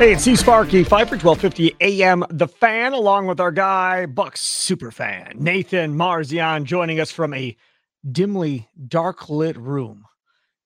Hey, it's C Sparky, Fifer, 1250 AM, The Fan, along with our guy, Bucks super fan, Nathan Marzion, joining us from a dimly dark lit room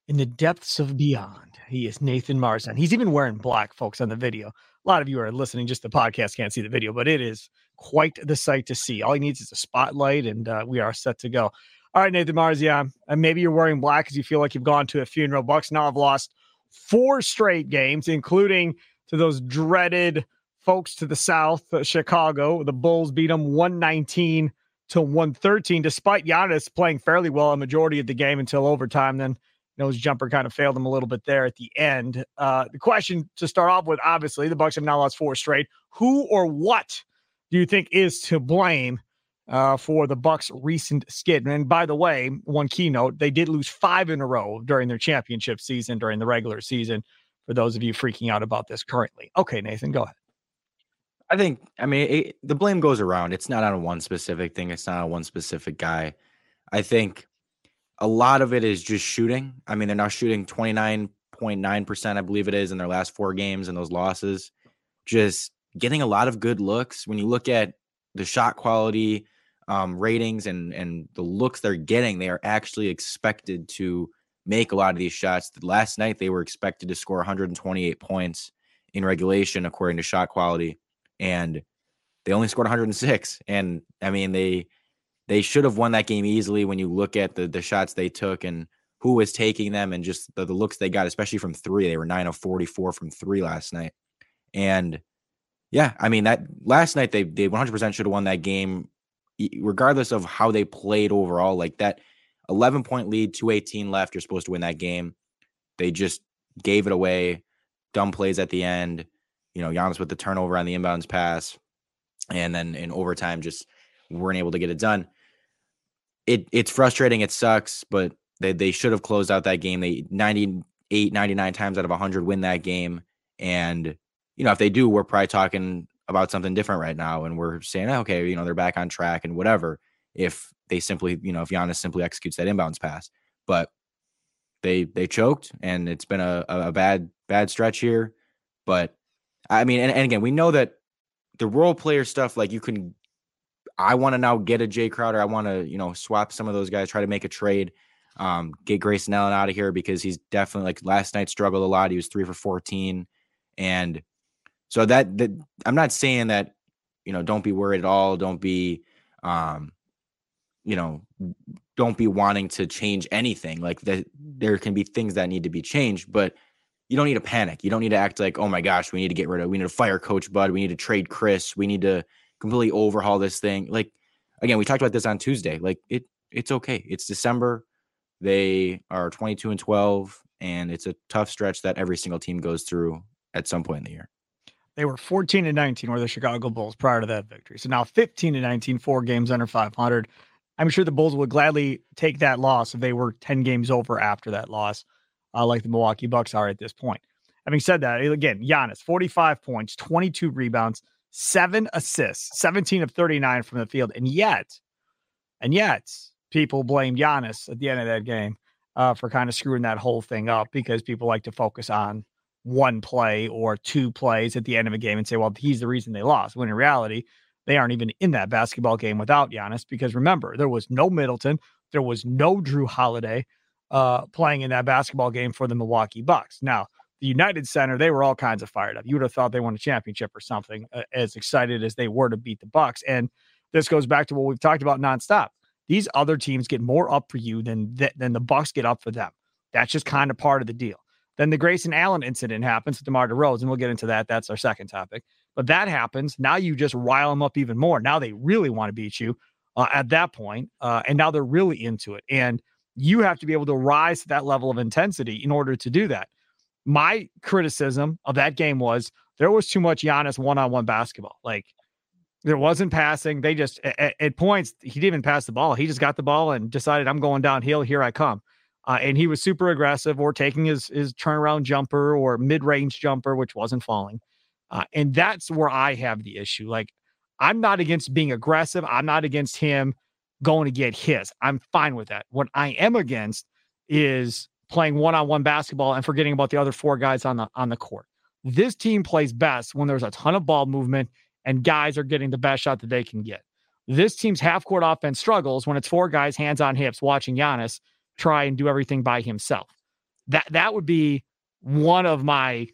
in the depths of beyond. He is Nathan Marzion. He's even wearing black, folks, on the video. A lot of you are listening, just the podcast can't see the video, but it is quite the sight to see. All he needs is a spotlight, and uh, we are set to go. All right, Nathan Marzion, and maybe you're wearing black because you feel like you've gone to a funeral. Bucks now have lost four straight games, including – to those dreaded folks to the south, uh, Chicago. The Bulls beat them 119 to 113, despite Giannis playing fairly well a majority of the game until overtime. Then you know, his jumper kind of failed him a little bit there at the end. Uh, the question to start off with, obviously, the Bucks have now lost four straight. Who or what do you think is to blame uh, for the Bucks' recent skid? And by the way, one keynote: they did lose five in a row during their championship season, during the regular season for those of you freaking out about this currently. Okay, Nathan, go ahead. I think, I mean, it, the blame goes around. It's not on one specific thing, it's not on one specific guy. I think a lot of it is just shooting. I mean, they're now shooting 29.9%, I believe it is, in their last four games and those losses. Just getting a lot of good looks. When you look at the shot quality um, ratings and and the looks they're getting, they are actually expected to make a lot of these shots. Last night they were expected to score 128 points in regulation according to shot quality and they only scored 106 and I mean they they should have won that game easily when you look at the the shots they took and who was taking them and just the, the looks they got especially from 3 they were 9 of 44 from 3 last night. And yeah I mean that last night they they 100% should have won that game regardless of how they played overall. Like that 11 point lead, 218 left. You're supposed to win that game. They just gave it away. Dumb plays at the end. You know, Giannis with the turnover on the inbounds pass. And then in overtime, just weren't able to get it done. It it's frustrating. It sucks, but they, they should have closed out that game. They 98, 99 times out of 100 win that game. And, you know, if they do, we're probably talking about something different right now. And we're saying, okay, you know, they're back on track and whatever. If they simply, you know, if Giannis simply executes that inbounds pass. But they they choked, and it's been a, a bad bad stretch here. But I mean, and, and again, we know that the role player stuff, like you can. I want to now get a Jae Crowder. I want to, you know, swap some of those guys, try to make a trade, um, get Grayson Allen out of here because he's definitely like last night struggled a lot. He was three for 14. And so that, that I'm not saying that, you know, don't be worried at all. Don't be, um, you know, don't be wanting to change anything. Like that, there can be things that need to be changed, but you don't need to panic. You don't need to act like, oh my gosh, we need to get rid of, we need to fire Coach Bud, we need to trade Chris, we need to completely overhaul this thing. Like again, we talked about this on Tuesday. Like it, it's okay. It's December. They are 22 and 12, and it's a tough stretch that every single team goes through at some point in the year. They were 14 and 19 were the Chicago Bulls prior to that victory. So now 15 and 19, four games under 500. I'm sure the Bulls would gladly take that loss if they were 10 games over after that loss, uh, like the Milwaukee Bucks are at this point. Having said that, again, Giannis, 45 points, 22 rebounds, seven assists, 17 of 39 from the field. And yet, and yet, people blame Giannis at the end of that game uh, for kind of screwing that whole thing up because people like to focus on one play or two plays at the end of a game and say, well, he's the reason they lost. When in reality, they aren't even in that basketball game without Giannis because remember, there was no Middleton, there was no Jrue Holiday uh, playing in that basketball game for the Milwaukee Bucks. Now, the United Center, they were all kinds of fired up. You would have thought they won a championship or something, uh, as excited as they were to beat the Bucks. And this goes back to what we've talked about nonstop. These other teams get more up for you than th- than the Bucks get up for them. That's just kind of part of the deal. Then the Grayson Allen incident happens with DeMar DeRozan, and we'll get into that. That's our second topic. But that happens. Now you just rile them up even more. Now they really want to beat you uh, at that point, uh, and now they're really into it. And you have to be able to rise to that level of intensity in order to do that. My criticism of that game was there was too much Giannis one-on-one basketball. Like there wasn't passing. They just at, at, points he didn't even pass the ball. He just got the ball and decided I'm going downhill. Here I come. Uh, and he was super aggressive or taking his his turnaround jumper or mid-range jumper, which wasn't falling. Uh, and that's where I have the issue. Like I'm not against being aggressive. I'm not against him going to get his. I'm fine with that. What I am against is playing one-on-one basketball and forgetting about the other four guys on the on the court. This team plays best when there's a ton of ball movement and guys are getting the best shot that they can get. This team's half court offense struggles when it's four guys hands on hips watching Giannis try and do everything by himself. That that would be one of my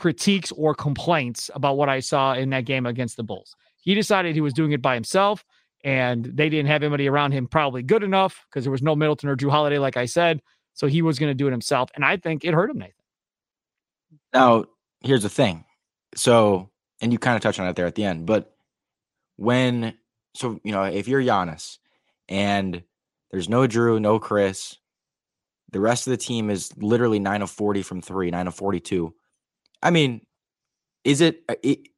critiques or complaints about what I saw in that game against the Bulls. He decided he was doing it by himself and they didn't have anybody around him probably good enough because there was no Middleton or Jrue Holiday, like I said. So he was going to do it himself. And I think it hurt him, Nathan. Now, here's the thing. So, and you kind of touched on it there at the end, but when, so, you know, if you're Giannis and there's no Jrue, no Chris, the rest of the team is literally 9 of 40 from three, 9 of 42. I mean, is it, uh, it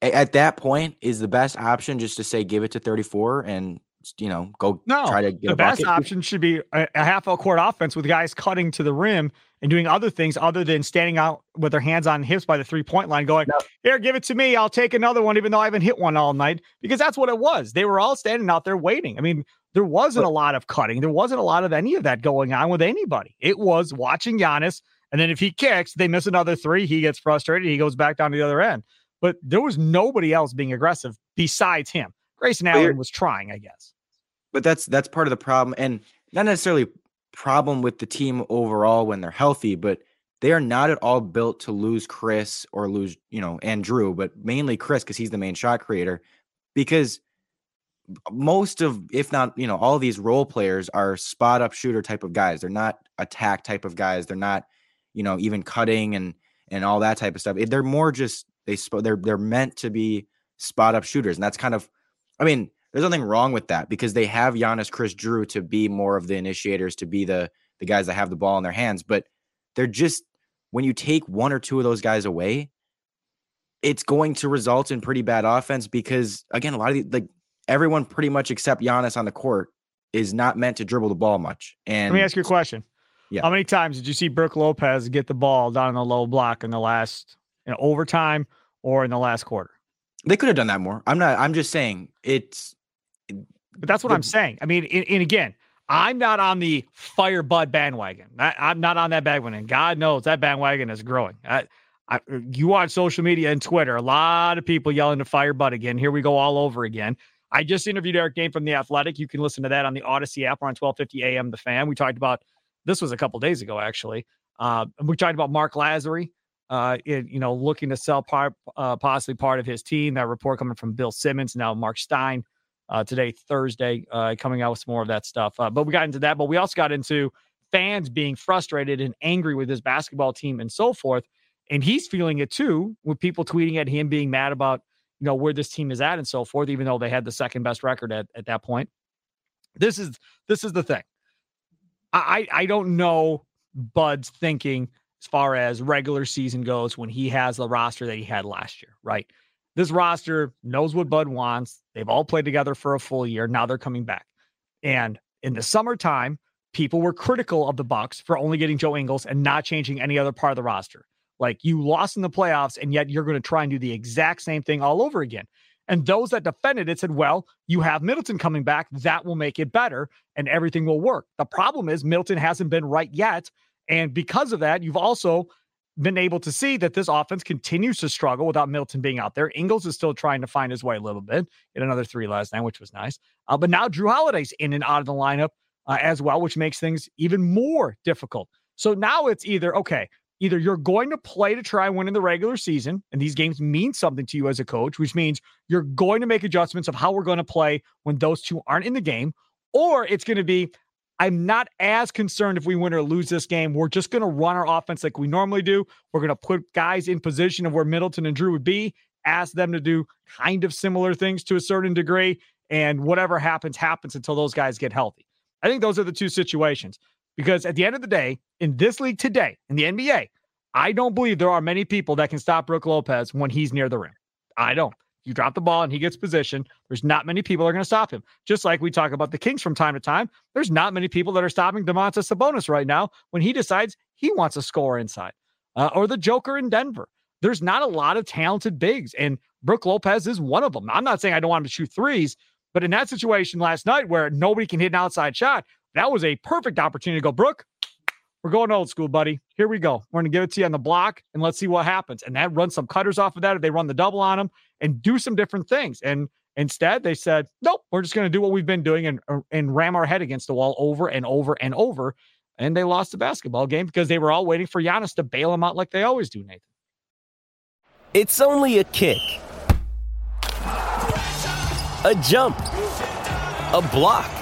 at that point is the best option just to say give it to 34 and you know go no, try to get the best option should be a, a half out court offense with guys cutting to the rim and doing other things other than standing out with their hands on hips by the three point line going no. here give it to me. I'll take another one even though i haven't hit one all night. Because that's what it was. They were all standing out there waiting. I mean there wasn't a lot of cutting. There wasn't a lot of any of that going on with anybody. It was watching Giannis and then if he kicks they miss another three he gets frustrated he goes back down to the other end but there was nobody else being aggressive besides him. Grayson Allen was trying, I guess. But that's that's part of the problem, and not necessarily problem with the team overall when they're healthy, but they are not at all built to lose Chris or lose, you know, Andrew, but mainly Chris because he's the main shot creator. Because most of, if not, you know, all these role players are spot up shooter type of guys. They're not attack type of guys. They're not, you know, even cutting and and all that type of stuff. They're more just they sp- they're they're meant to be spot up shooters, and that's kind of, I mean, there's nothing wrong with that because they have Giannis, Chris, Jrue to be more of the initiators, to be the the guys that have the ball in their hands. But they're just when you take one or two of those guys away, it's going to result in pretty bad offense because again, a lot of the, like everyone pretty much except Giannis on the court is not meant to dribble the ball much. And let me ask you a question. Yeah. How many times did you see Brook Lopez get the ball down in the low block in the last in overtime or in the last quarter. They could have done that more. I'm not. I'm just saying it's. But that's what the, I'm saying. I mean, and, and, again, I'm not on the fire bud bandwagon. I, am not on that bandwagon. God knows that bandwagon is growing. I, I, you watch social media and Twitter, a lot of people yelling to fire bud again. Here we go all over again. I just interviewed Eric Nehm from the Athletic. You can listen to that on the Audacy app or on 1250 AM. The Fan. We talked about this was a couple days ago actually. Uh, we talked about Mark Lasry uh, it, you know, looking to sell part, uh, possibly part of his team. That report coming from Bill Simmons, now Marc Stein, uh, today, Thursday, uh, coming out with some more of that stuff. Uh, but we got into that, but we also got into fans being frustrated and angry with his basketball team and so forth. And he's feeling it too, with people tweeting at him being mad about, you know, where this team is at and so forth, even though they had the second best record at, at that point. This is this is the thing. I I don't know Bud's thinking as far as regular season goes when he has the roster that he had last year, right? This roster knows what Bud wants. They've all played together for a full year. Now they're coming back. And in the summertime, people were critical of the Bucks for only getting Joe Ingles and not changing any other part of the roster. Like you lost in the playoffs, and yet you're going to try and do the exact same thing all over again. And those that defended it said, well, you have Middleton coming back. That will make it better and everything will work. The problem is Middleton hasn't been right yet. And because of that, you've also been able to see that this offense continues to struggle without Middleton being out there. Ingles is still trying to find his way a little bit. Get another three last night, which was nice. Uh, but now Jrue Holiday's in and out of the lineup uh, as well, which makes things even more difficult. So now it's either okay, Either you're going to play to try and win in the regular season, and these games mean something to you as a coach, which means you're going to make adjustments of how we're going to play when those two aren't in the game, or it's going to be, I'm not as concerned if we win or lose this game. We're just going to run our offense like we normally do. We're going to put guys in position of where Middleton and Jrue would be, ask them to do kind of similar things to a certain degree, and whatever happens, happens until those guys get healthy. I think those are the two situations. Because at the end of the day, in this league today, in the NBA, I don't believe there are many people that can stop Brook Lopez when he's near the rim. I don't. You drop the ball and he gets position. There's not many people that are going to stop him. Just like we talk about the Kings from time to time, there's not many people that are stopping Domantas Sabonis right now when he decides he wants a score inside, uh, or the Joker in Denver. There's not a lot of talented bigs, and Brook Lopez is one of them. I'm not saying I don't want him to shoot threes, but in that situation last night where nobody can hit an outside shot, that was a perfect opportunity to go, Brook, we're going old school, buddy. Here we go. We're going to give it to you on the block and let's see what happens. And that runs some cutters off of that. If they run the double on them and do some different things. And instead, they said, nope, we're just going to do what we've been doing and, uh, and ram our head against the wall over and over and over. And they lost the basketball game because they were all waiting for Giannis to bail them out like they always do, Nathan. It's only a kick, a jump, a block.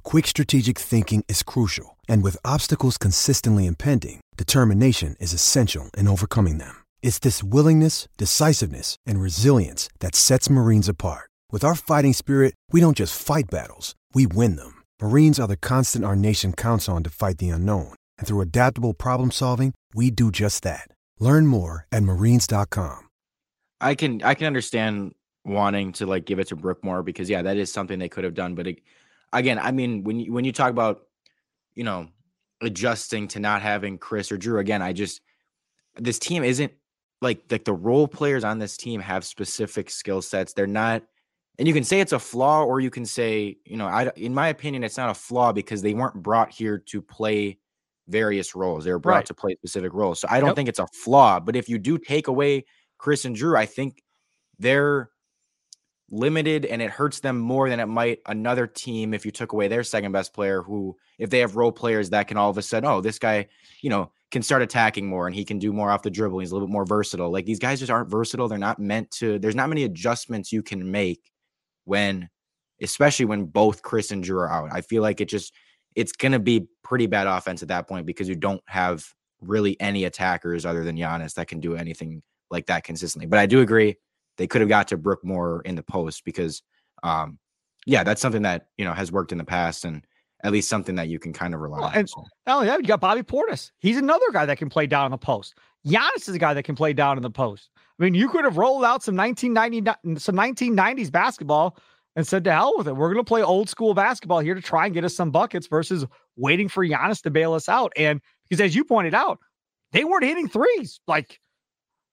quick strategic thinking is crucial. And with obstacles consistently impending, determination is essential in overcoming them. It's this willingness, decisiveness, and resilience that sets Marines apart. With our fighting spirit, we don't just fight battles, we win them. Marines are the constant our nation counts on to fight the unknown. And through adaptable problem solving, we do just that. Learn more at marines.com. I can I can understand wanting to like give it to Brook more because yeah, that is something they could have done. But it, again, I mean, when you when you talk about, you know, adjusting to not having Chris or Jrue again, I just this team isn't like like the role players on this team have specific skill sets. They're not and you can say it's a flaw or you can say, you know, I in my opinion it's not a flaw because they weren't brought here to play various roles. They were brought right. to play specific roles. So I don't think it's a flaw, but if you do take away Chris and Jrue, I think they're limited and it hurts them more than it might another team if you took away their second best player who if they have role players that can all of a sudden oh this guy you know can start attacking more and he can do more off the dribble. He's a little bit more versatile. Like these guys just aren't versatile. They're not meant to, there's not many adjustments you can make when, especially when both Chris and Jrue are out. I feel like it just, it's going to be pretty bad offense at that point because you don't have really any attackers other than Giannis that can do anything like that consistently. But I do agree they could have got to Brook more in the post because, um, yeah, that's something that you know has worked in the past, and at least something that you can kind of rely well, on. And so. not only that, you got Bobby Portis. He's another guy that can play down in the post. Giannis is a guy that can play down in the post. I mean, you could have rolled out some 1990 some 1990s basketball and said to hell with it. We're going to play old school basketball here to try and get us some buckets versus waiting for Giannis to bail us out. And because as you pointed out, they weren't hitting threes. Like,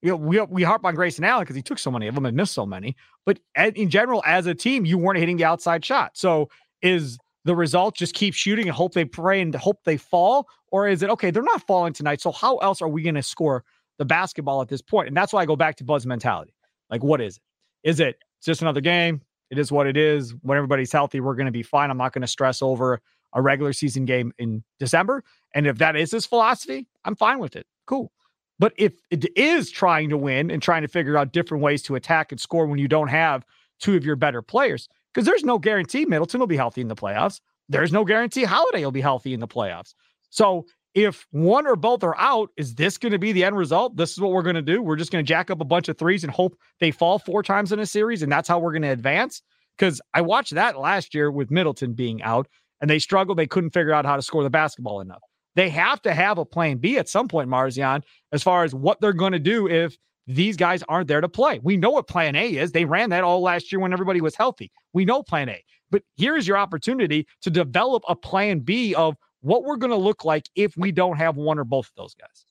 you know, we, we harp on Grayson Allen because he took so many of them and missed so many. But in general, as a team, you weren't hitting the outside shot. So is the result just keep shooting and hope they pray and hope they fall? Or is it okay, they're not falling tonight. So how else are we going to score the basketball at this point? And that's why I go back to Bud's mentality. Like, what is it? Is it just another game? It is what it is. When everybody's healthy, we're going to be fine. I'm not going to stress over a regular season game in December. And if that is his philosophy, I'm fine with it. Cool. But if it is trying to win and trying to figure out different ways to attack and score when you don't have two of your better players, because there's no guarantee Middleton will be healthy in the playoffs. There's no guarantee Holiday will be healthy in the playoffs. So if one or both are out, is this going to be the end result? This is what we're going to do. We're just going to jack up a bunch of threes and hope they fall four times in a series, and that's how we're going to advance. Because I watched that last year with Middleton being out, and they struggled. They couldn't figure out how to score the basketball enough. They have to have a plan B at some point, Marzion, as far as what they're going to do if these guys aren't there to play. We know what plan A is. They ran that all last year when everybody was healthy. We know plan A. But here's your opportunity to develop a plan B of what we're going to look like if we don't have one or both of those guys.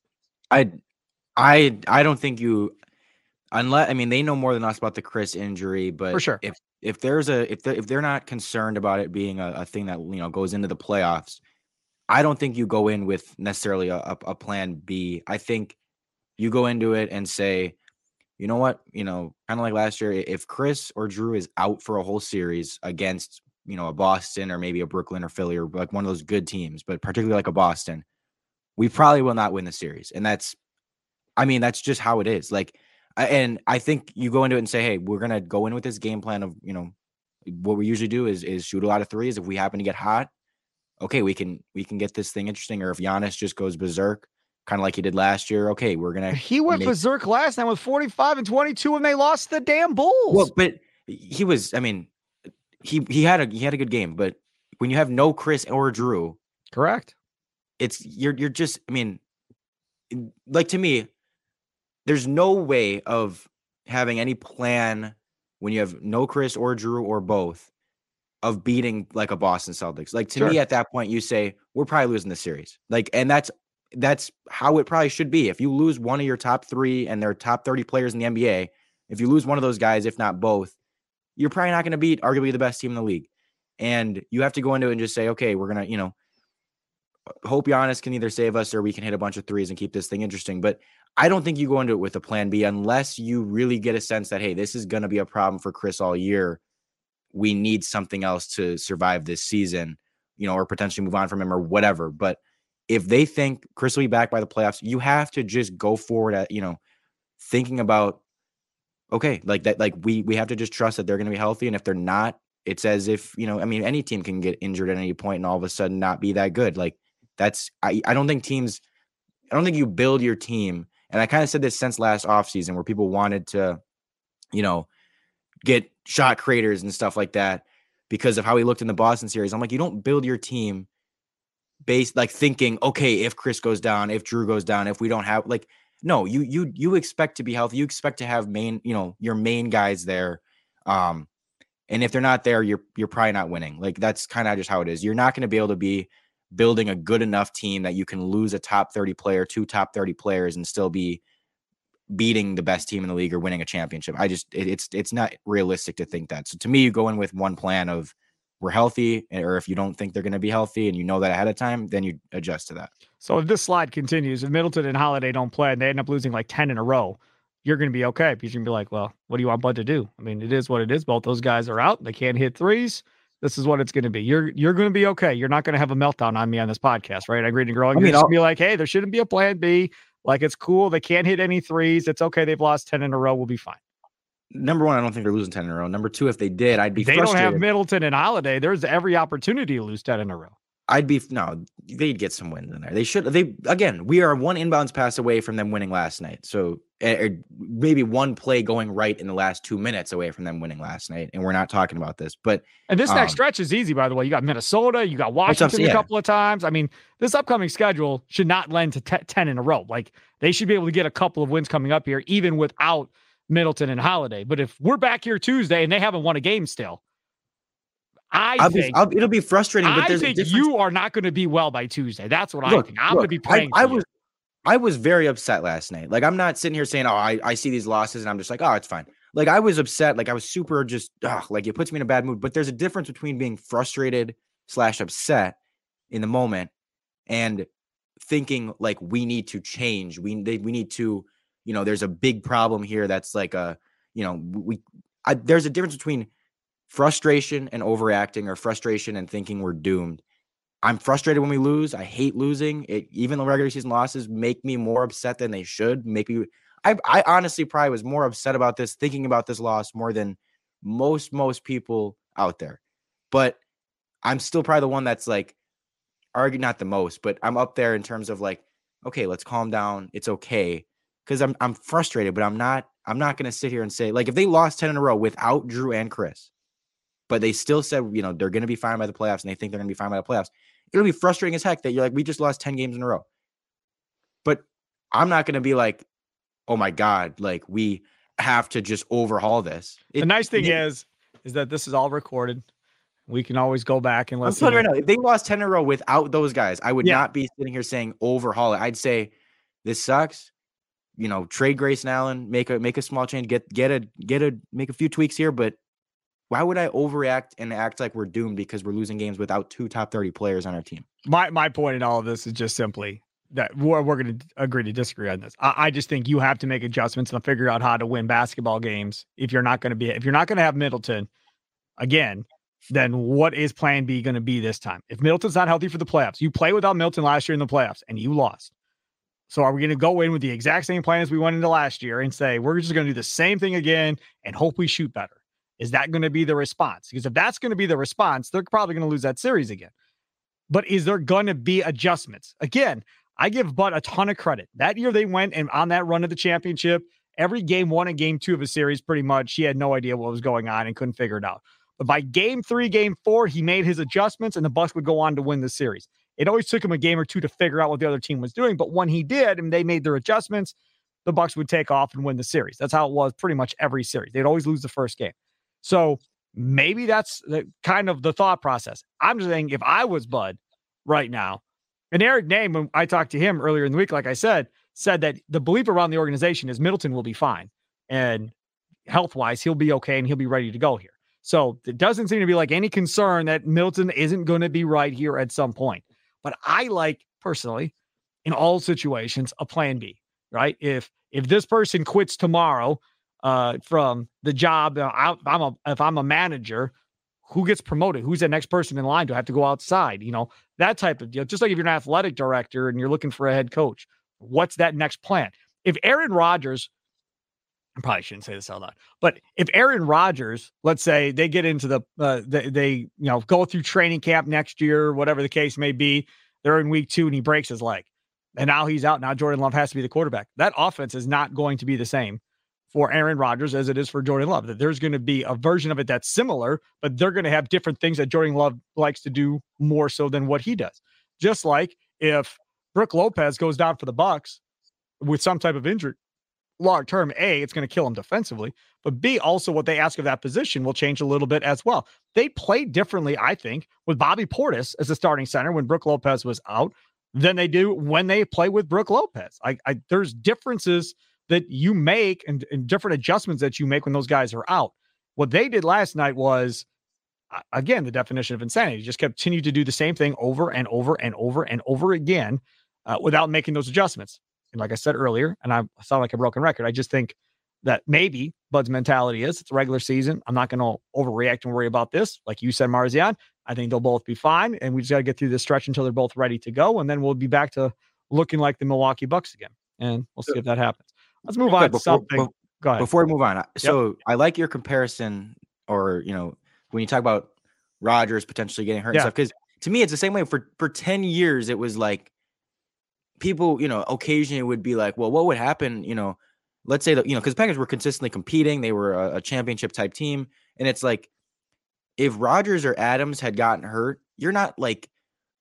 I I I don't think you Unless I mean they know more than us about the Chris injury, but For sure. if if there's a if they if they're not concerned about it being a, a thing that you know goes into the playoffs, I don't think you go in with necessarily a, a, plan B. I think you go into it and say, you know what, you know, kind of like last year, if Chris or Jrue is out for a whole series against you know a Boston or maybe a Brooklyn or Philly or like one of those good teams, but particularly like a Boston, we probably will not win the series, and that's, I mean, that's just how it is. Like and I think you go into it and say, "Hey, we're gonna go in with this game plan of you know what we usually do is is shoot a lot of threes. If we happen to get hot, okay, we can we can get this thing interesting. Or if Giannis just goes berserk, kind of like he did last year, okay, we're gonna He went make- berserk last night with 45 and 22, and they lost the damn Bulls. well, but he was. I mean, he he had a he had a good game, but when you have no Chris or Jrue, Correct. it's you're you're just I mean, like to me, there's no way of having any plan when you have no Chris or Jrue or both of beating like a Boston Celtics. Like to me, at that point, you say we're probably losing the series. Like, and that's that's how it probably should be. If you lose one of your top three and they're top 30 players in the NBA, if you lose one of those guys, if not both, you're probably not going to beat arguably the best team in the league. And you have to go into it and just say, okay, we're gonna, you know, hope Giannis can either save us or we can hit a bunch of threes and keep this thing interesting. But I don't think you go into it with a plan B unless you really get a sense that hey, this is going to be a problem for Chris all year. We need something else to survive this season, you know, or potentially move on from him or whatever. But if they think Chris will be back by the playoffs, you have to just go forward at, you know, thinking about okay, like that, like we we have to just trust that they're to be healthy. And if they're not, it's as if, you know, I mean, any team can get injured at any point and all of a sudden not be that good. Like that's I, I don't think teams I don't think you build your team. And I kind of said this since last offseason where people wanted to, you know, get shot creators and stuff like that because of how he looked in the Boston series. I'm like, you don't build your team based like thinking, okay, if Chris goes down, if Jrue goes down, if we don't have like no, you you you expect to be healthy. You expect to have main, you know, your main guys there. Um, and if they're not there, you're you're probably not winning. Like that's kind of just how it is. You're not going to be able to be building a good enough team that you can lose a top 30 player, two top 30 players, and still be beating the best team in the league or winning a championship. I just it, it's it's not realistic to think that. So to me, you go in with one plan of we're healthy, eh, or if you don't think they're going to be healthy and you know that ahead of time, then you adjust to that. So if this slide continues, if Middleton and Holiday don't play and they end up losing like 10 in a row, you're going to be okay because you're going to be like, well, what do you want Bud to do? I mean, it is what it is. Both those guys are out. They can't hit threes. This is what it's going to be. You're you're going to be okay. You're not going to have a meltdown on me on this podcast, right? I agree to growing. I You're mean, just I'll- gonna be like, hey, there shouldn't be a plan B. Like it's cool. They can't hit any threes. It's okay. They've lost 10 in a row. We'll be fine. Number one, I don't think they're losing 10 in a row. Number two, if they did, I'd be They don't have Middleton and Holiday. There's every opportunity to lose 10 in a row. I'd be no, they'd get some wins in there. They should. They again, we are one inbounds pass away from them winning last night. So or maybe one play going right in the last two minutes away from them winning last night. And we're not talking about this, but And this next Um, stretch is easy, by the way. You got Minnesota, you got Washington saying, a couple of times. I mean, this upcoming schedule should not lend to te- 10 in a row. Like they should be able to get a couple of wins coming up here, even without Middleton and Holiday. But if we're back here Tuesday and they haven't won a game still, I I'll be, think, I'll, it'll be frustrating. But I there's think you are not going to be well by Tuesday. That's what I Look, think. I'm going to be look, I- I, was, I was very upset last night. Like I'm not sitting here saying, "Oh, I, I see these losses," and I'm just like, "Oh, it's fine." Like I was upset. Like I was super just, ugh, like it puts me in a bad mood. But there's a difference between being frustrated slash upset in the moment and thinking like we need to change. We they, we need to, you know, there's a big problem here. That's like a, you know, we. I, there's a difference between frustration and overacting or frustration and thinking we're doomed. I'm frustrated when we lose. I hate losing. It, even the regular season losses make me more upset than they should. Make me. I, I honestly probably was more upset about this, thinking about this loss more than most most people out there. But I'm still probably the one that's like, argue not the most, but I'm up there in terms of like, okay, let's calm down. It's okay because I'm I'm frustrated, but I'm not. I'm not to sit here and say like if they lost ten in a row without Jrue and Chris, but they still said you know they're going to be fine by the playoffs and they think they're going to be fine by the playoffs it'll be frustrating as heck that you're like, we just lost 10 games in a row. But I'm not going to be like, oh my God, like we have to just overhaul this. the nice thing they- is, is that this is all recorded. We can always go back and listen. right now, if they lost 10 in a row without those guys, I would Yeah. not be sitting here saying overhaul it. I'd say this sucks. you know, trade Grayson Allen, make a make a small change, get get a get a make a few tweaks here, but why would I overreact and act like we're doomed because we're losing games without two top 30 players on our team? My my point in all of this is just simply that we're, we're going to agree to disagree on this. I, I, just think you have to make adjustments and figure out how to win basketball games if you're not going to be if you're not going to have Middleton again. Then what is Plan B going to be this time? If Middleton's not healthy for the playoffs, you play without Milton last year in the playoffs and you lost. So are we going to go in with the exact same plan as we went into last year and say we're just going to do the same thing again and hope we shoot better? Is that going to be the response? Because if that's going to be the response, they're probably going to lose that series again. But is there going to be adjustments? Again, I give Bud a ton of credit. That year they went and on that run of the championship, every game one and game two of a series, pretty much, he had no idea what was going on and couldn't figure it out. But by game three, game four, he made his adjustments and the Bucks would go on to win the series. It always took him a game or two to figure out what the other team was doing, but when he did and they made their adjustments, the Bucks would take off and win the series. That's how it was pretty much every series. They'd always lose the first game. So maybe that's the kind of the thought process. I'm just saying if I was Bud right now, and Eric Nehm, when I talked to him earlier in the week, like I said, said that the belief around the organization is Middleton will be fine. And health wise, he'll be okay and he'll be ready to go here. So it doesn't seem to be like any concern that Milton isn't going to be right here at some point. But I like personally, in all situations, a plan B, right? If if this person quits tomorrow uh, from the job, I, I'm a if I'm a manager, who gets promoted? Who's the next person in line? Do I have to go outside? You know, that type of deal. Just like if you're an athletic director and you're looking for a head coach, what's that next plan? If Aaron Rodgers, I probably shouldn't say this out loud, but if Aaron Rodgers, let's say they get into the, uh, they, they, you know, go through training camp next year, whatever the case may be, they're in week two and he breaks his leg. And now he's out. Now Jordan Love has to be the quarterback. That offense is not going to be the same for Aaron Rodgers as it is for Jordan Love. That there's going to be a version of it that's similar, but they're going to have different things that Jordan Love likes to do more so than what he does. Just like if Brook Lopez goes down for the Bucks with some type of injury, long term, A, it's going to kill him defensively, but B, also what they ask of that position will change a little bit as well. They played differently, I think, with Bobby Portis as a starting center when Brook Lopez was out than they do when they play with Brook Lopez. I, I there's differences that you make and, and different adjustments that you make when those guys are out. What they did last night was again the definition of insanity. Just continue to do the same thing over and over and over and over again uh, without making those adjustments. And like I said earlier, and I sound like a broken record, I just think that maybe Bud's mentality is it's a regular season. I'm not going to overreact and worry about this. Like you said, Marzion, I think they'll both be fine. And we just got to get through this stretch until they're both ready to go. And then we'll be back to looking like the Milwaukee Bucks again. And we'll see if that happens. Let's move on before, something. Before, go ahead. Before we move on, uh, so yep. I like your comparison, or, you know, when you talk about Rodgers potentially getting hurt yeah. and stuff, because to me, it's the same way. For for 10 years, it was like people, you know, occasionally would be like, well, what would happen, you know, let's say that, you know, because Packers were consistently competing, they were a, a championship type team. And it's like, if Rodgers or Adams had gotten hurt, you're not like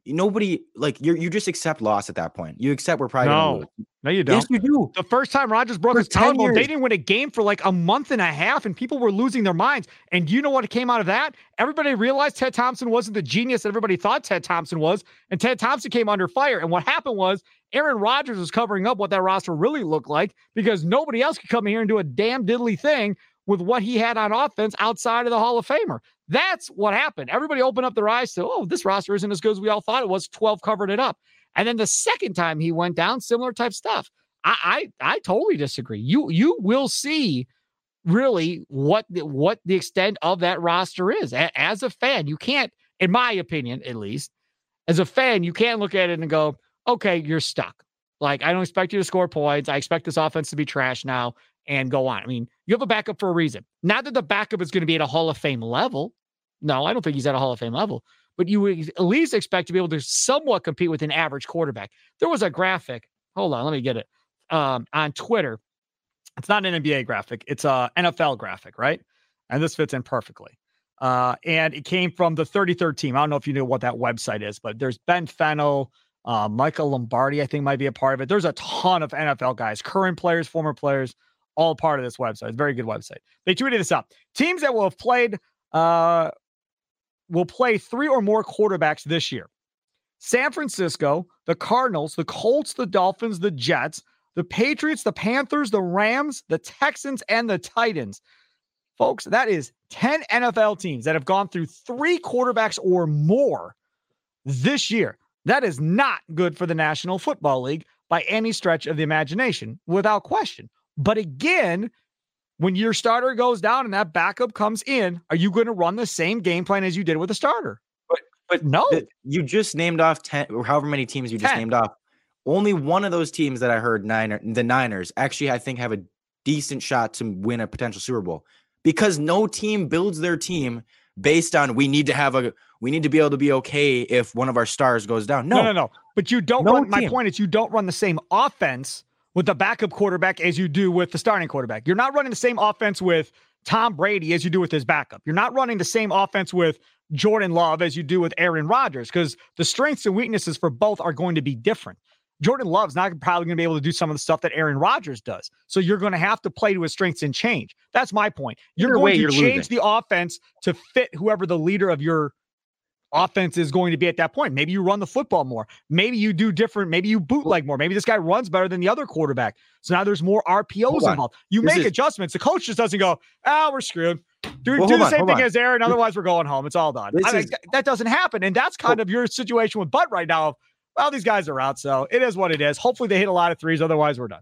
nobody like you you just accept loss at that point. You accept we're probably no, no, you don't. Yes, you do. The first time Rodgers broke his collarbone, they didn't win a game for like a month and a half, and people were losing their minds. And you know what came out of that? Everybody realized Ted Thompson wasn't the genius that everybody thought Ted Thompson was, and Ted Thompson came under fire. And what happened was Aaron Rodgers was covering up what that roster really looked like because nobody else could come here and do a damn diddly thing with what he had on offense outside of the Hall of Famer. That's what happened. Everybody opened up their eyes to, oh, this roster isn't as good as we all thought it was. 12 covered it up. And then the second time he went down, similar type stuff. I I, I totally disagree. You you will see really what the, what the extent of that roster is. A, as a fan, you can't, in my opinion, at least, as a fan, you can't look at it and go, okay, you're stuck. Like I don't expect you to score points. I expect this offense to be trash now and go on. I mean, you have a backup for a reason. Not that the backup is going to be at a Hall of Fame level. No, I don't think he's at a Hall of Fame level, but you would at least expect to be able to somewhat compete with an average quarterback. There was a graphic. Hold on, let me get it. Um, on Twitter. It's not an NBA graphic, it's a NFL graphic, right? And this fits in perfectly. Uh, and it came from the 33rd team. I don't know if you know what that website is, but there's Ben Fennell, uh, Michael Lombardi, I think might be a part of it. There's a ton of NFL guys, current players, former players, all part of this website. It's a very good website. They tweeted this out. Teams that will have played uh, will play three or more quarterbacks this year. San Francisco, the Cardinals, the Colts, the Dolphins, the Jets, the Patriots, the Panthers, the Rams, the Texans, and the Titans. Folks, that is 10 NFL teams that have gone through three quarterbacks or more this year. That is not good for the National Football League by any stretch of the imagination, without question. But again, when your starter goes down and that backup comes in, are you going to run the same game plan as you did with the starter? But but no, the, you just named off ten or however many teams you just 10. named off. Only one of those teams that I heard Niner the Niners actually I think have a decent shot to win a potential Super Bowl because no team builds their team based on we need to have a we need to be able to be okay if one of our stars goes down. No, no, no, no. But you don't No run. My point is, you don't run the same offense with the backup quarterback as you do with the starting quarterback. You're not running the same offense with Tom Brady as you do with his backup. You're not running the same offense with Jordan Love as you do with Aaron Rodgers because the strengths and weaknesses for both are going to be different. Jordan Love's not probably going to be able to do some of the stuff that Aaron Rodgers does. So you're going to have to play to his strengths and change. That's my point. You're Either going way, to change losing. the offense to fit whoever the leader of your offense is going to be at that point. Maybe you run the football more. Maybe you do different. Maybe you bootleg more. Maybe this guy runs better than the other quarterback. So now there's more RPOs involved. You This make is- adjustments. The coach just doesn't go, ah, we're screwed. Do, Well, do the on, same thing on. as Aaron. Otherwise, we're going home. It's all done. I mean, is- that doesn't happen. And that's kind of your situation with Bud right now. Well, these guys are out. So it is what it is. Hopefully they hit a lot of threes. Otherwise, we're done.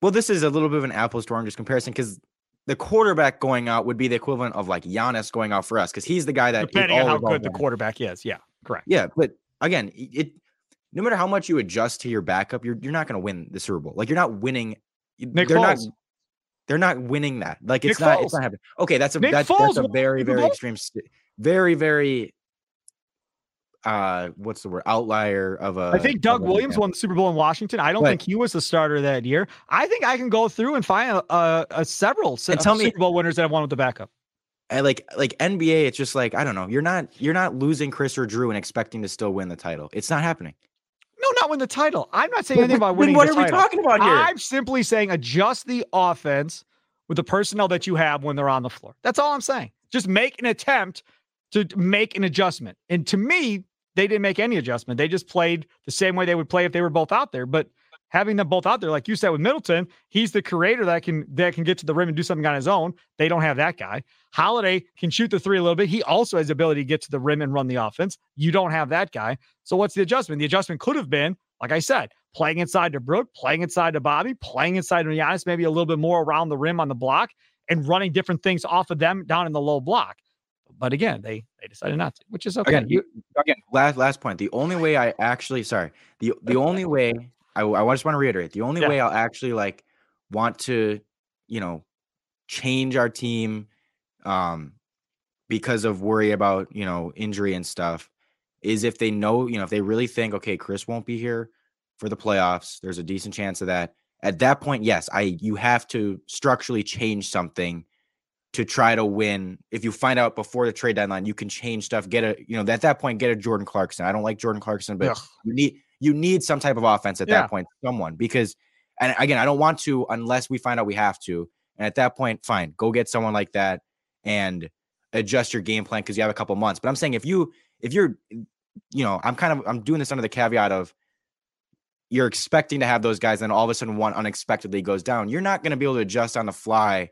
Well, this is a little bit of an apples to oranges comparison because the quarterback going out would be the equivalent of like Giannis going out for us because he's the guy that Depending on how good the quarterback is. Yeah, correct. Yeah, but again, it, no matter how much you adjust to your backup, you're you're not going to win the Super Bowl. Like you're not winning. Nick they're Foles. not. They're not winning that. Like it's Nick not. Foles. It's not happening. Okay, that's a that's, that's a very very extreme, very very. Uh, what's the word? Outlier of a. I think Doug Williams won the Super Bowl in Washington. I don't But- think he was the starter that year. I think I can go through and find a, a, a several se- And tell me- Super Bowl winners that have won with the backup. I like like NBA. It's just like I don't know. You're not you're not losing Chris or Jrue and expecting to still win the title. It's not happening. No, not win the title. I'm not saying anything about then winning. what the are we talking about here? I'm simply saying adjust the offense with the personnel that you have when they're on the floor. That's all I'm saying. Just make an attempt to make an adjustment. And to me, they didn't make any adjustment. They just played the same way they would play if they were both out there. But having them both out there, like you said with Middleton, he's the creator that can that can get to the rim and do something on his own. They don't have that guy. Holiday can shoot the three a little bit. He also has the ability to get to the rim and run the offense. You don't have that guy. So what's the adjustment? The adjustment could have been, like I said, playing inside to Brook, playing inside to Bobby, playing inside to Giannis, maybe a little bit more around the rim on the block, and running different things off of them down in the low block. But again, they they decided not to, which is okay. Again, you, again, last last point. The only way I actually sorry the the only way I, I just want to reiterate the only Yeah. way I'll actually like want to you know change our team um because of worry about you know injury and stuff is if they know you know if they really think okay Chris won't be here for the playoffs there's a decent chance of that at that point yes I you have to structurally change something to try to win. If you find out before the trade deadline, you can change stuff. Get a, you know, at that point, get a Jordan Clarkson. I don't like Jordan Clarkson, but Ugh. you need you need some type of offense at Yeah. that point, someone because, and again, I don't want to unless we find out we have to. And at that point, fine, go get someone like that and adjust your game plan because you have a couple months. But I'm saying if you if you're, you know, I'm kind of I'm doing this under the caveat of you're expecting to have those guys, and all of a sudden one unexpectedly goes down. You're not going to be able to adjust on the fly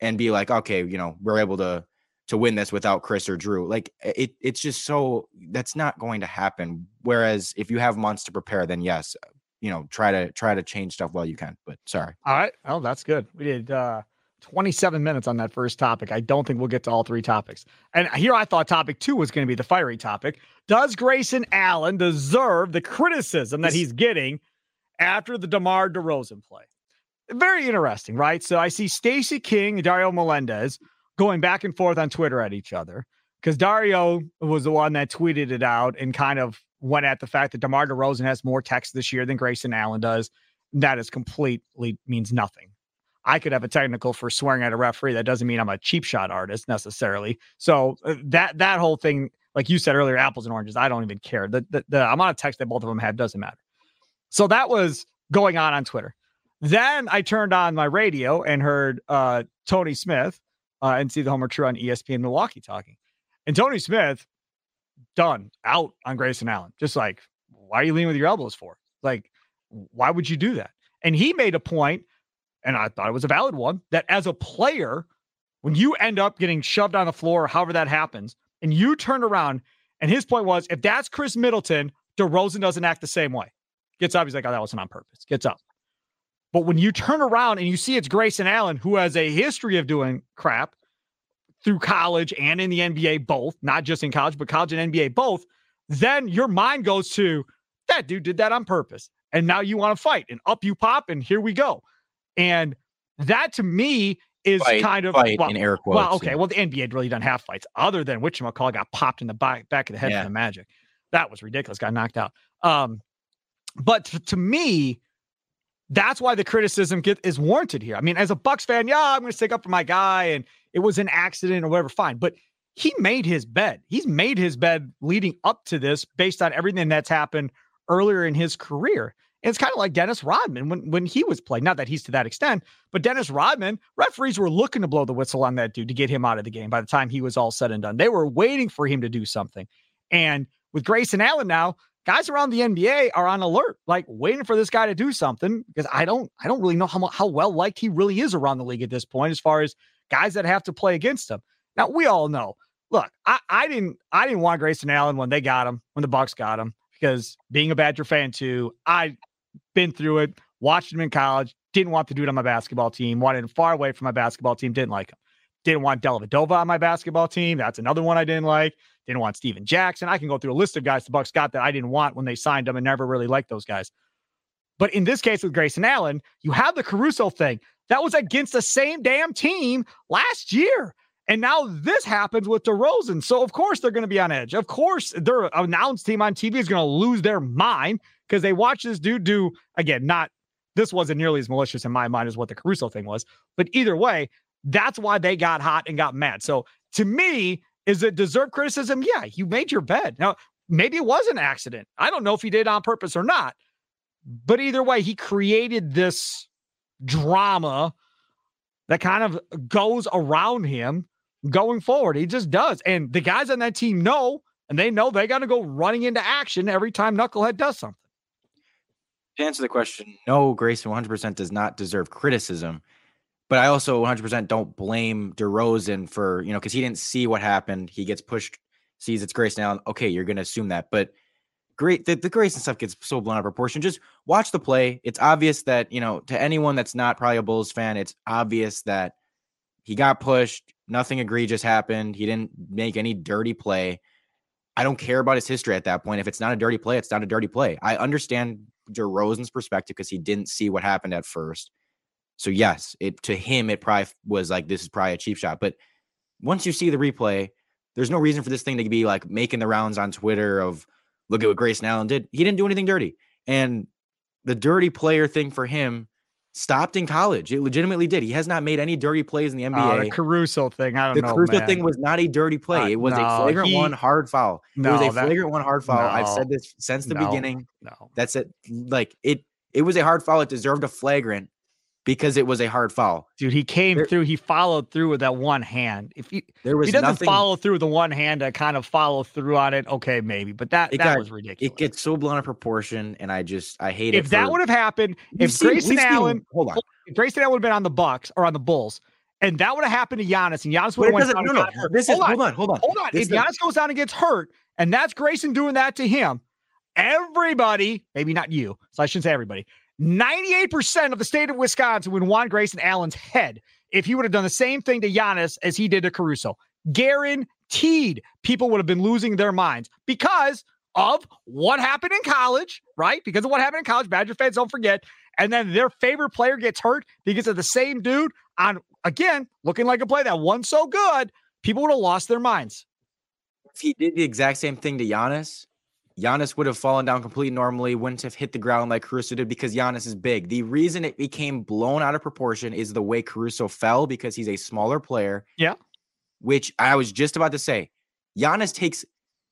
and be like, okay, you know, we're able to to win this without Chris or Jrue. Like it, it's just so that's not going to happen. Whereas if you have months to prepare, then yes, you know, try to try to change stuff while you can. But sorry, All right. Oh, that's good. We did uh 27 minutes on that first topic. I don't think we'll get to all three topics. And here I thought topic two was going to be the fiery topic. Does Grayson Allen deserve the criticism that he's getting after the DeMar DeRozan play? Very interesting, right? So I see Stacey King and Dario Melendez going back and forth on Twitter at each other because Dario was the one that tweeted it out and kind of went at the fact that DeMar DeRozan has more text this year than Grayson Allen does. that is completely means nothing. I could have a technical for swearing at a referee. That doesn't mean I'm a cheap shot artist necessarily. So uh, that that whole thing, like you said earlier, apples and oranges. I don't even care. The, the, the amount of text that both of them have doesn't matter. So that was going on on Twitter. Then I turned on my radio and heard uh, Tony Smith uh, and see the Homer True on ESPN Milwaukee talking. And Tony Smith, done, out on Grayson Allen. Just like, why are you leaning with your elbows for? Like, why would you do that? And he made a point, and I thought it was a valid one, that as a player, when you end up getting shoved on the floor, however that happens, and you turn around, and his point was, if that's Khris Middleton, DeRozan doesn't act the same way. Gets up, he's like, oh, that wasn't on purpose. Gets up. But when you turn around and you see it's Grayson Allen, who has a history of doing crap through college and in the NBA, both, not just in college, but college and NBA both, then your mind goes to that dude did that on purpose. And now you want to fight and up you pop, and here we go. And that to me is Fight, kind of fight well, in air quotes. well, okay. yeah. Well, the NBA had really doesn't have fights other than whatchamacallit got popped in the back, back of the head Yeah. from the Magic. That was ridiculous. Got knocked out. Um, but to, to me, that's why the criticism get, is warranted here. I mean, as a Bucks fan, yeah, I'm going to stick up for my guy, and it was an accident or whatever. Fine, but he made his bed. He's made his bed leading up to this based on everything that's happened earlier in his career. And it's kind of like Dennis Rodman when when he was playing. Not that he's to that extent, but Dennis Rodman, referees were looking to blow the whistle on that dude to get him out of the game by the time he was all said and done. They were waiting for him to do something. And with Grayson Allen now, guys around the NBA are on alert, like waiting for this guy to do something because I don't I don't really know how how well liked he really is around the league at this point as far as guys that have to play against him. Now we all know. Look, I, I didn't I didn't want Grayson Allen when they got him, when the Bucks got him, because being a Badger fan too, I've been through it, watched him in college, didn't want the dude on my basketball team, wanted him far away from my basketball team, didn't like him. Didn't want Dellavedova on my basketball team. That's another one I didn't like. Didn't want Stephen Jackson. I can go through a list of guys the Bucks got that I didn't want when they signed them and never really liked those guys. But in this case with Grayson Allen, you have the Caruso thing. That was against the same damn team last year. And now this happens with DeRozan. So of course they're going to be on edge. Of course their announced team on TV is going to lose their mind because they watch this dude do again, not this wasn't nearly as malicious in my mind as what the Caruso thing was. But either way, that's why they got hot and got mad. So to me, is it deserved criticism? Yeah, you made your bed. Now, maybe it was an accident. I don't know if he did on purpose or not. But either way, he created this drama that kind of goes around him going forward. He just does. And the guys on that team know, and they know they got to go running into action every time Knucklehead does something. to answer the question, no, Grayson 100% does not deserve criticism. But I also 100% don't blame DeRozan for, you know, because he didn't see what happened. He gets pushed, sees it's Grayson Allen. Okay, you're going to assume that. But great, the, the Grayson stuff gets so blown out of proportion. Just watch the play. It's obvious that, you know, to anyone that's not probably a Bulls fan, it's obvious that he got pushed. Nothing egregious happened. He didn't make any dirty play. I don't care about his history at that point. If it's not a dirty play, it's not a dirty play. I understand DeRozan's perspective because he didn't see what happened at first. So yes, it to him it probably was like this is probably a cheap shot. But once you see the replay, there's no reason for this thing to be like making the rounds on Twitter of look at what Grayson Allen did. He didn't do anything dirty. And the dirty player thing for him stopped in college. It legitimately did. He has not made any dirty plays in the Uh, NBA. the Caruso thing, I don't the know. Caruso man. thing was not a dirty play. Uh, it was no, a flagrant he- one hard foul. it No, was a that- flagrant one hard foul. I've said this since the no, beginning. No. That's it. Like it it was a hard foul. It deserved a flagrant because it was a hard foul. Dude, he came There- through. He followed through with that one hand. If he, There if was he doesn't nothing follow through with the one hand to kind of follow through on it, okay, maybe. But that that got- was ridiculous. it gets so blown out of proportion, and I just I hate it. if that for- would have happened, if seen- Grayson we've seen- Allen, hold on. if Grayson Allen would have been on the Bucks or on the Bulls, and that would have happened to Giannis, and Giannis would have went down No, no. hurt. This is hold on, hold on, hold on. hold on. This If is- Giannis goes down and gets hurt, and that's Grayson doing that to him, everybody, maybe not you, so I shouldn't say everybody, 98% of the state of Wisconsin would want Grayson Allen's head if he would have done the same thing to Giannis as he did to Caruso. Guaranteed people would have been losing their minds because of what happened in college, right? Because of what happened in college. Badger fans don't forget. And then their favorite player gets hurt because of the same dude on, again, looking like a play that won so good. People would have lost their minds. if he did the exact same thing to Giannis, Giannis would have fallen down completely normally, wouldn't have hit the ground like Caruso did because Giannis is big. The reason it became blown out of proportion is the way Caruso fell because he's a smaller player. Yeah. Which I was just about to say. Giannis takes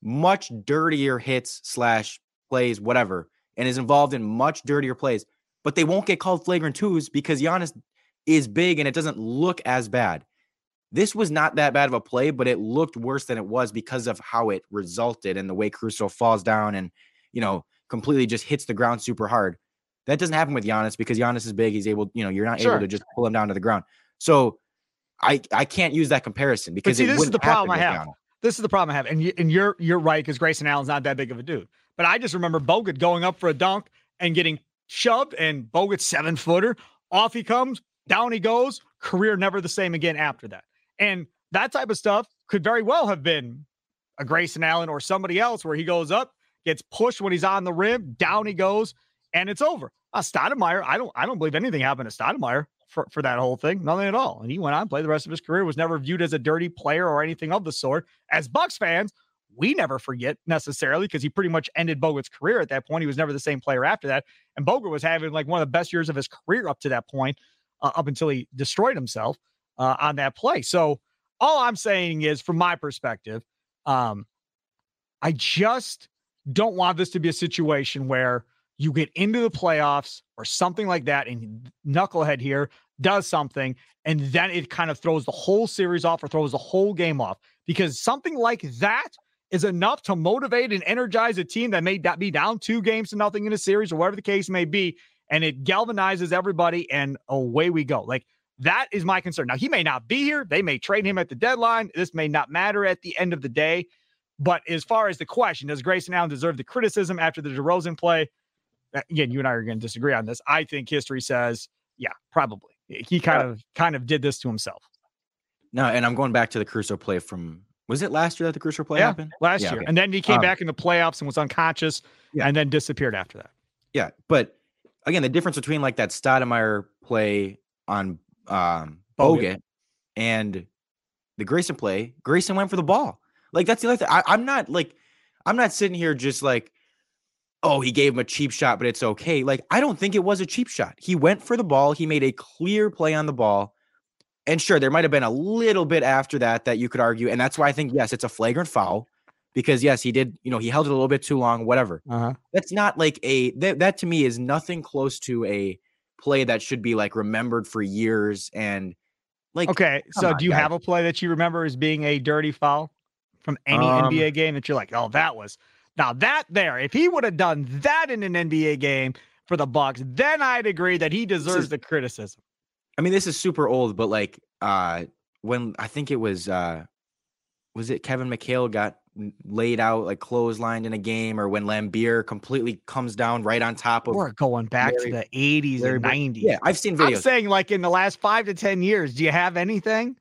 much dirtier hits slash plays, whatever, and is involved in much dirtier plays, but they won't get called flagrant twos because Giannis is big and it doesn't look as bad. This was not that bad of a play, but it looked worse than it was because of how it resulted and the way Caruso falls down and, you know, completely just hits the ground super hard. That doesn't happen with Giannis because Giannis is big. He's able, you know, you're not Sure. able to just pull him down to the ground. So I I can't use that comparison because see, it this is the problem I have. Giannis. This is the problem I have, and you, and you're you're right because Grayson Allen's not that big of a dude. But I just remember Bogut going up for a dunk and getting shoved, and Bogut's seven footer off he comes, down he goes. Career never the same again after that. And that type of stuff could very well have been a Grayson Allen or somebody else where he goes up, gets pushed when he's on the rim, down he goes, and it's over. Uh, Stoudemire, I don't I don't believe anything happened to Stoudemire for, for that whole thing. Nothing at all. And he went on, played the rest of his career, was never viewed as a dirty player or anything of the sort. As Bucks fans, we never forget necessarily because he pretty much ended Bogut's career at that point. He was never the same player after that. And Bogut was having like one of the best years of his career up to that point, uh, up until he destroyed himself uh, on that play. So all I'm saying is, from my perspective, um, I just don't want this to be a situation where you get into the playoffs or something like that, and knucklehead here does something, and then it kind of throws the whole series off or throws the whole game off because something like that is enough to motivate and energize a team that may be down two games to nothing in a series or whatever the case may be, and it galvanizes everybody, and away we go. Like that is my concern. Now he may not be here; they may trade him at the deadline. This may not matter at the end of the day. But as far as the question, does Grayson Allen deserve the criticism after the DeRozan play? Again, you and I are going to disagree on this. I think history says, yeah, probably. He kind of kind of did this to himself. No, and I'm going back to the Caruso play from was it last year that the Caruso play yeah, happened? last Yeah, year, and then he came Um, back in the playoffs and was unconscious, Yeah. and then disappeared after that. Yeah, but again, the difference between like that Stoudemire play on um Bogut. Bogut and the Grayson play, Grayson went for the ball. Like that's the other thing. I, I'm not like I'm not sitting here just like, oh, he gave him a cheap shot, but it's okay. Like I don't think it was a cheap shot. He went for the ball. He made a clear play on the ball. And sure, there might have been a little bit after that that you could argue, and that's why I think yes, it's a flagrant foul because yes, he did. You know, he held it a little bit too long. Whatever Uh-huh. that's not like a that, that to me is nothing close to a play that should be like remembered for years and like Okay, so on, do you guys. have a play that you remember as being a dirty foul from any Um, NBA game that you're like, oh, that was now that there. If he would have done that in an NBA game for the Bucks, then I'd agree that he deserves is- the criticism. I mean this is super old but like uh when I think it was uh was it Kevin McHale got laid out like clotheslined in a game or when Laimbeer completely comes down right on top of We're going back Larry- to the 80s Larry and 90s. Yeah, I've seen videos. I'm saying like in the last five to 10 years, do you have anything?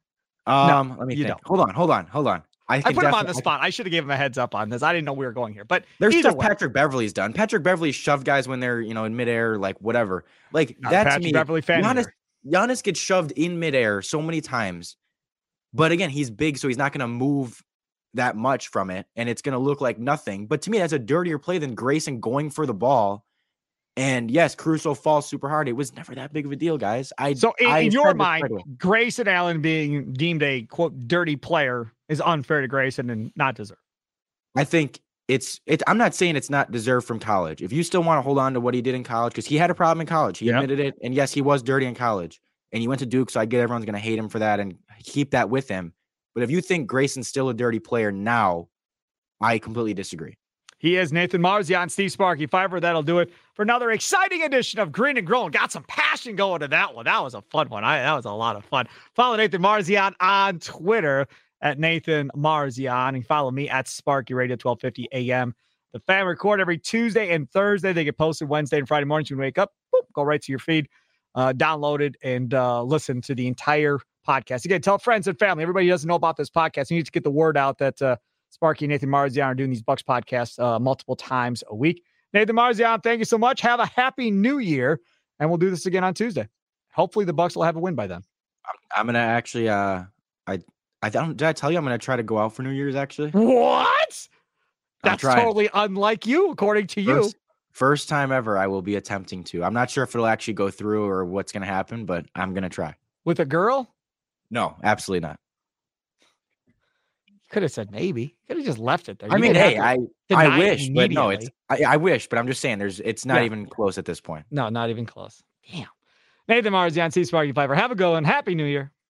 um let me you think. don't. Hold on, hold on, hold on. I, I put him on the spot. I should have given him a heads up on this. I didn't know we were going here, but There's stuff way. Patrick Beverley's done. Patrick Beverley shoved guys when they're, you know, in midair, like whatever. Like Not to Patrick me, Beverley fan Giannis. Giannis gets shoved in midair so many times. But again, he's big, so he's not going to move that much from it, and it's going to look like nothing. But to me, that's a dirtier play than Grayson going for the ball. And yes, Caruso falls super hard. It was never that big of a deal, guys. I So in, I in your mind. Grayson Allen being deemed a quote dirty player is unfair to Grayson and not deserved. I think it's it. I'm not saying it's not deserved from college. If you still want to hold on to what he did in college, because he had a problem in college, he Yep. admitted it, and yes, he was dirty in college, and he went to Duke, so I get everyone's going to hate him for that and keep that with him. But if you think Grayson's still a dirty player now, I completely disagree. He is Nathan Marzion, Steve Sparky Fifer. That'll do it for another exciting edition of Green and Growing. Got some passion going to that one. That was a fun one. I, that was a lot of fun. Follow Nathan Marzion on Twitter at Nathan Marzion and follow me at Sparky Radio 1250 AM. The fan record every Tuesday and Thursday. They get posted Wednesday and Friday mornings. You can wake up, boop, go right to your feed, uh, download it, and uh, listen to the entire podcast. Again, tell friends and family. Everybody who doesn't know about this podcast. You need to get the word out that uh, Sparky and Nathan Marzion are doing these Bucks podcasts uh, multiple times a week. Nathan Marzion, thank you so much. Have a happy new year, and we'll do this again on Tuesday. Hopefully, the Bucks will have a win by then. I'm gonna actually, uh, I, I don't. Did I tell you I'm gonna try to go out for New Year's? Actually, What? That's totally unlike you, according to you. First, first time ever, I will be attempting to. I'm not sure if it'll actually go through or what's going to happen, but I'm going to try. With a girl? No, absolutely not. You could have said maybe. Could have just left it there. I mean, hey, I I wish, but no, it's. I, I wish, but I'm just saying, there's it's not Yeah. even close at this point. No, not even close. Damn. Nathan Marzion, C Sparky Fifer. Have a good one. Happy New Year.